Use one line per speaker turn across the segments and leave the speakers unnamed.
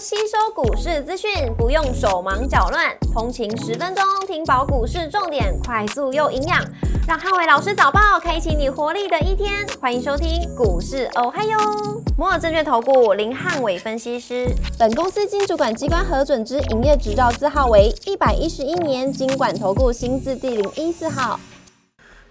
吸收股市资讯，不用手忙脚乱，通勤十分钟听饱股市重点，快速又营养，让汉伟老师早报开启你活力的一天。欢迎收听股市哦嗨哟，摩尔证券投顾林汉伟分析师，本公司经主管机关核准之营业执照字号为一百一十一年经管投顾新字第零一四号。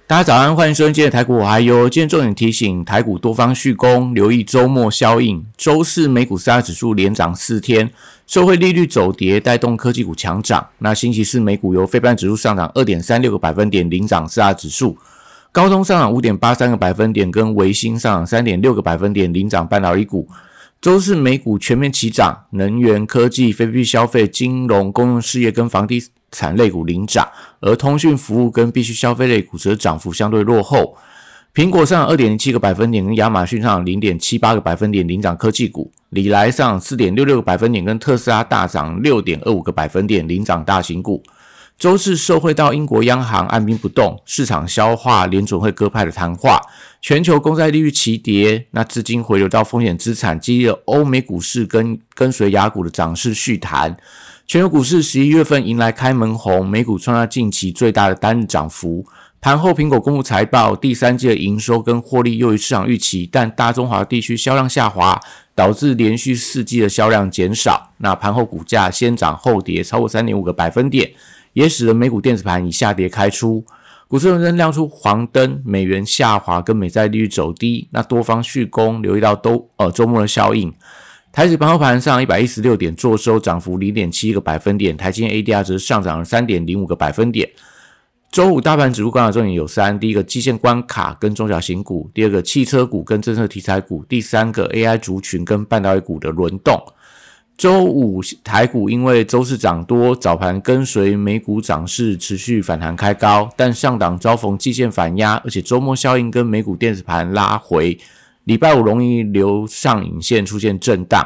大家早安，欢迎收听今天的台股我还有。今天重点提醒，台股多方续攻，留意周末效应。周四美股四大指数连涨四天，社会利率走跌带动科技股强涨。那星期四美股由非半指数上涨二点三六个百分点领涨四大指数，高通上涨五点八三个百分点，跟维新上涨三点六个百分点领涨半导体股。周四美股全面齐涨，能源、科技、非必消费、金融、公用事业跟房地产类股领涨，而通讯服务跟必须消费类股则涨幅相对落后。苹果上二点零七个百分点，跟亚马逊上零点七八个百分点领涨科技股；里来上四点六六个百分点，跟特斯拉大涨六点二五个百分点领涨大型股。周四受惠到英国央行按兵不动，市场消化联准会鸽派的谈话，全球公债利率齐跌，那资金回流到风险资产，激励了欧美股市跟跟随雅股的涨势续弹。全球股市十一月份迎来开门红，美股创下近期最大的单日涨幅。盘后苹果公布财报，第三季的营收跟获利优于市场预期，但大中华地区销量下滑，导致连续四季的销量减少。那盘后股价先涨后跌，超过三点五个百分点。也使得美股电子盘以下跌开出，股市仍然亮出黄灯，美元下滑跟美债利率走低，那多方续攻，留意到都呃周末的效应。台指盘后盘上一百一十六点，做收涨幅零点七个百分点，台积 ADR 值上涨了三点零五个百分点。周五大盘指数观察重点有三：第一个基线关卡跟中小型股；第二个汽车股跟政策题材股；第三个 AI 族群跟半导体股的轮动。周五台股因为周四涨多，早盘跟随美股涨势持续反弹开高，但上档遭逢季线反压，而且周末效应跟美股电子盘拉回，礼拜五容易留上影线出现震荡。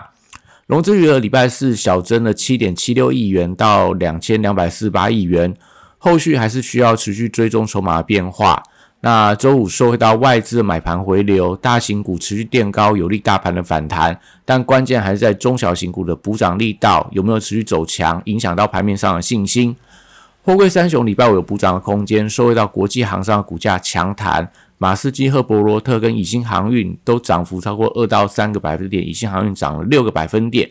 融资余额礼拜四小增了七点七六亿元到两千两百四十八亿元，后续还是需要持续追踪筹码的变化。那周五受惠到外资的买盘回流，大型股持续垫高，有利大盘的反弹。但关键还是在中小型股的补涨力道有没有持续走强，影响到盘面上的信心。货柜三雄礼拜五有补涨的空间，受惠到国际航商股价强弹，马士基、赫伯罗特跟以星航运都涨幅超过二到三个百分点，以星航运涨了六个百分点，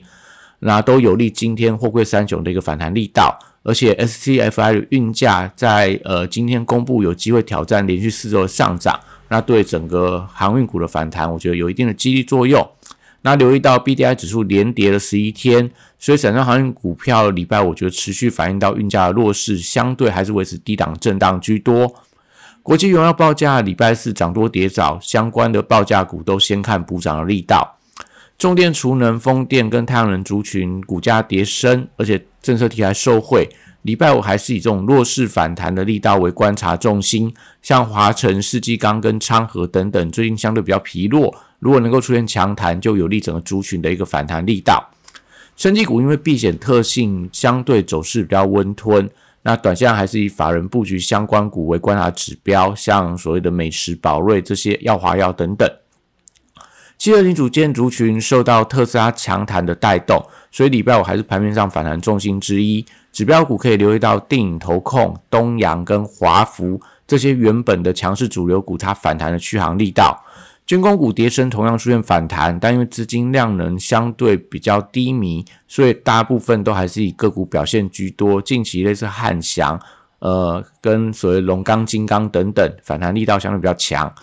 那都有利今天货柜三雄的一个反弹力道。而且 SCFI 的运价在呃今天公布有机会挑战连续四周的上涨，那对整个航运股的反弹，我觉得有一定的激励作用。那留意到 BDI 指数连跌了十一天，所以散装航运股票礼拜我觉得持续反映到运价的弱势，相对还是维持低档震荡居多。国际原油报价礼拜四涨多跌少，相关的报价股都先看补涨的力道。重电、储能、风电跟太阳能族群股价跌深，而且政策题材受惠。礼拜五还是以这种弱势反弹的力道为观察重心，像华晨、世纪钢跟昌河等等，最近相对比较疲弱。如果能够出现强弹，就有利整个族群的一个反弹力道。升级股因为避险特性，相对走势比较温吞。那短线还是以法人布局相关股为观察指标，像所谓的美食、宝瑞这些药华药等等。汽车零组件族群受到特斯拉强弹的带动，所以礼拜五还是盘面上反弹重心之一。指标股可以留意到电影投控、东阳跟华福这些原本的强势主流股，它反弹的续航力道。军工股跌升同样出现反弹，但因为资金量能相对比较低迷，所以大部分都还是以个股表现居多。近期类似汉翔、呃跟所谓龙钢、金刚等等，反弹力道相对比较强。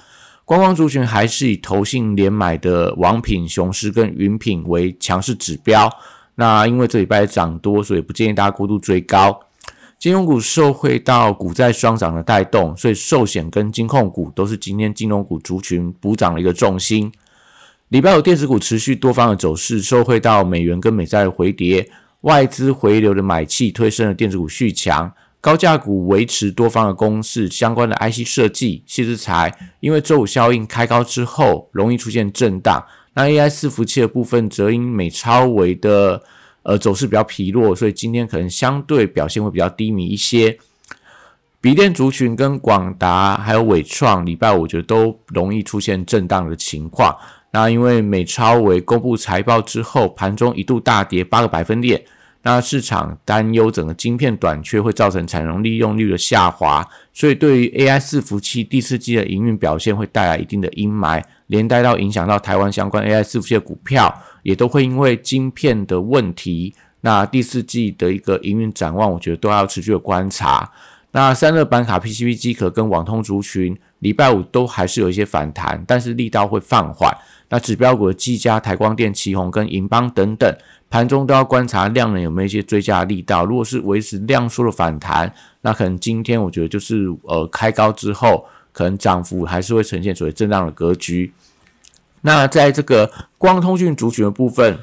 观光族群还是以投信连买的王品、雄狮跟云品为强势指标。那因为这礼拜涨多，所以不建议大家过度追高。金融股受惠到股债双涨的带动，所以寿险跟金控股都是今天金融股族群补涨的一个重心。礼拜五电子股持续多方的走势，受惠到美元跟美债的回跌，外资回流的买气推升了电子股续强。高价股维持多方的攻势，相关的 IC 设计、细制材，因为周五效应开高之后，容易出现震荡。那 AI 伺服器的部分，则因美超维的呃走势比较疲弱，所以今天可能相对表现会比较低迷一些。笔电族群跟广达还有伟创，礼拜我觉得都容易出现震荡的情况。那因为美超为公布财报之后，盘中一度大跌八个百分点。那市场担忧整个晶片短缺会造成产能利用率的下滑，所以对于 AI 伺服器第四季的营运表现会带来一定的阴霾，连带到影响到台湾相关 AI 伺服器的股票，也都会因为晶片的问题，那第四季的一个营运展望，我觉得都要持续的观察。那散热板卡、PCB 机壳跟网通族群，礼拜五都还是有一些反弹，但是力道会放缓。那指标股的技嘉、台光电、旗宏跟银邦等等。盘中都要观察量能有没有一些追加力道，如果是维持量缩的反弹，那可能今天我觉得就是呃开高之后，可能涨幅还是会呈现所谓震荡的格局。那在这个光通讯族群的部分，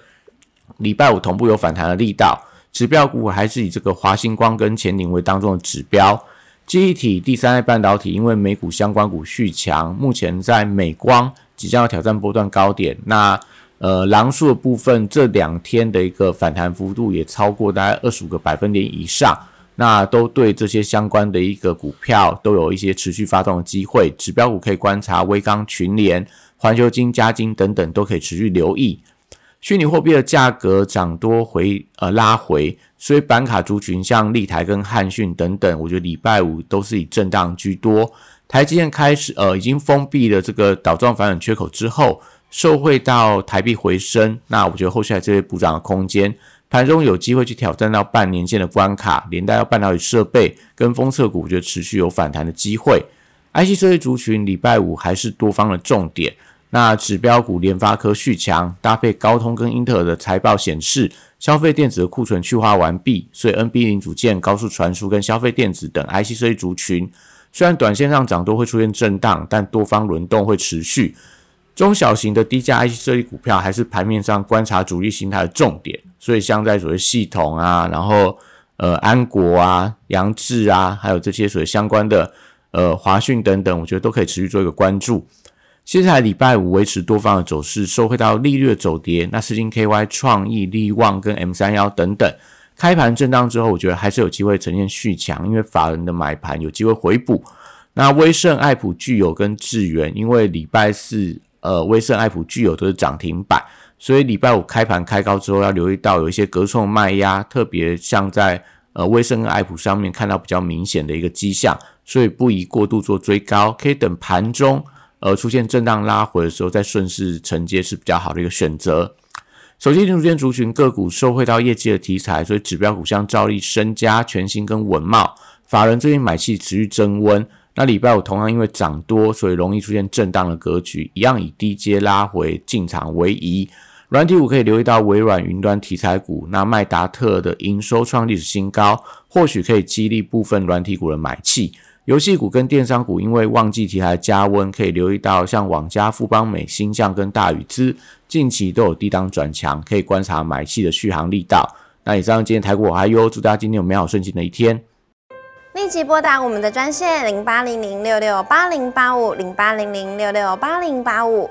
礼拜五同步有反弹的力道，指标股还是以这个华星光跟前鼎为当中的指标。记忆体、第三代半导体，因为美股相关股续强，目前在美光即将要挑战波段高点，那。呃，狼数的部分这两天的一个反弹幅度也超过大概二十五个百分点以上，那都对这些相关的一个股票都有一些持续发动的机会。指标股可以观察微钢、群联、环球金、嘉金等等，都可以持续留意。虚拟货币的价格涨多回呃拉回，所以板卡族群像立台跟汉讯等等，我觉得礼拜五都是以震荡居多。台积电开始呃已经封闭了这个倒状反转缺口之后。受惠到台币回升，那我觉得后续还这些补涨的空间，盘中有机会去挑战到半年线的关卡，连带到半导体设备跟封测股，我觉得持续有反弹的机会。IC 设计族群礼拜五还是多方的重点，那指标股联发科续强，搭配高通跟英特尔的财报显示，消费电子的库存去化完毕，所以 NB 零组件、高速传输跟消费电子等 IC 设计族群，虽然短线上涨多会出现震荡，但多方轮动会持续。中小型的低价 IC 设计股票还是盘面上观察主力形态的重点，所以像在所谓系统啊，然后呃安国啊、杨志啊，还有这些所谓相关的呃华讯等等，我觉得都可以持续做一个关注。接下来礼拜五维持多方的走势，收回到利率的走跌，那四金 KY 创意、利旺跟 M 三幺等等，开盘震荡之后，我觉得还是有机会呈现续强，因为法人的买盘有机会回补。那威盛、爱普、具有跟智源，因为礼拜四。呃，威盛、爱普具有都是涨停板，所以礼拜五开盘开高之后，要留意到有一些隔冲卖压，特别像在呃威盛跟爱普上面看到比较明显的一个迹象，所以不宜过度做追高，可以等盘中呃出现震荡拉回的时候再顺势承接是比较好的一个选择。手机零组件族群个股受惠到业绩的题材，所以指标股像兆利、身家、全新跟文茂，法人最近买气持续增温。那礼拜五同样因为涨多，所以容易出现震荡的格局，一样以低阶拉回进场为宜。软体股可以留意到微软云端题材股，那麦达特的营收创历史新高，或许可以激励部分软体股的买气。游戏股跟电商股因为旺季题材加温，可以留意到像网家、富邦美、星象跟大宇资近期都有低档转强，可以观察买气的续航力道。那以上今天台股我还有，祝大家今天有美好顺心的一天。
立即拨打我们的专线零八零零六六八零八五零八零零六六八零八五。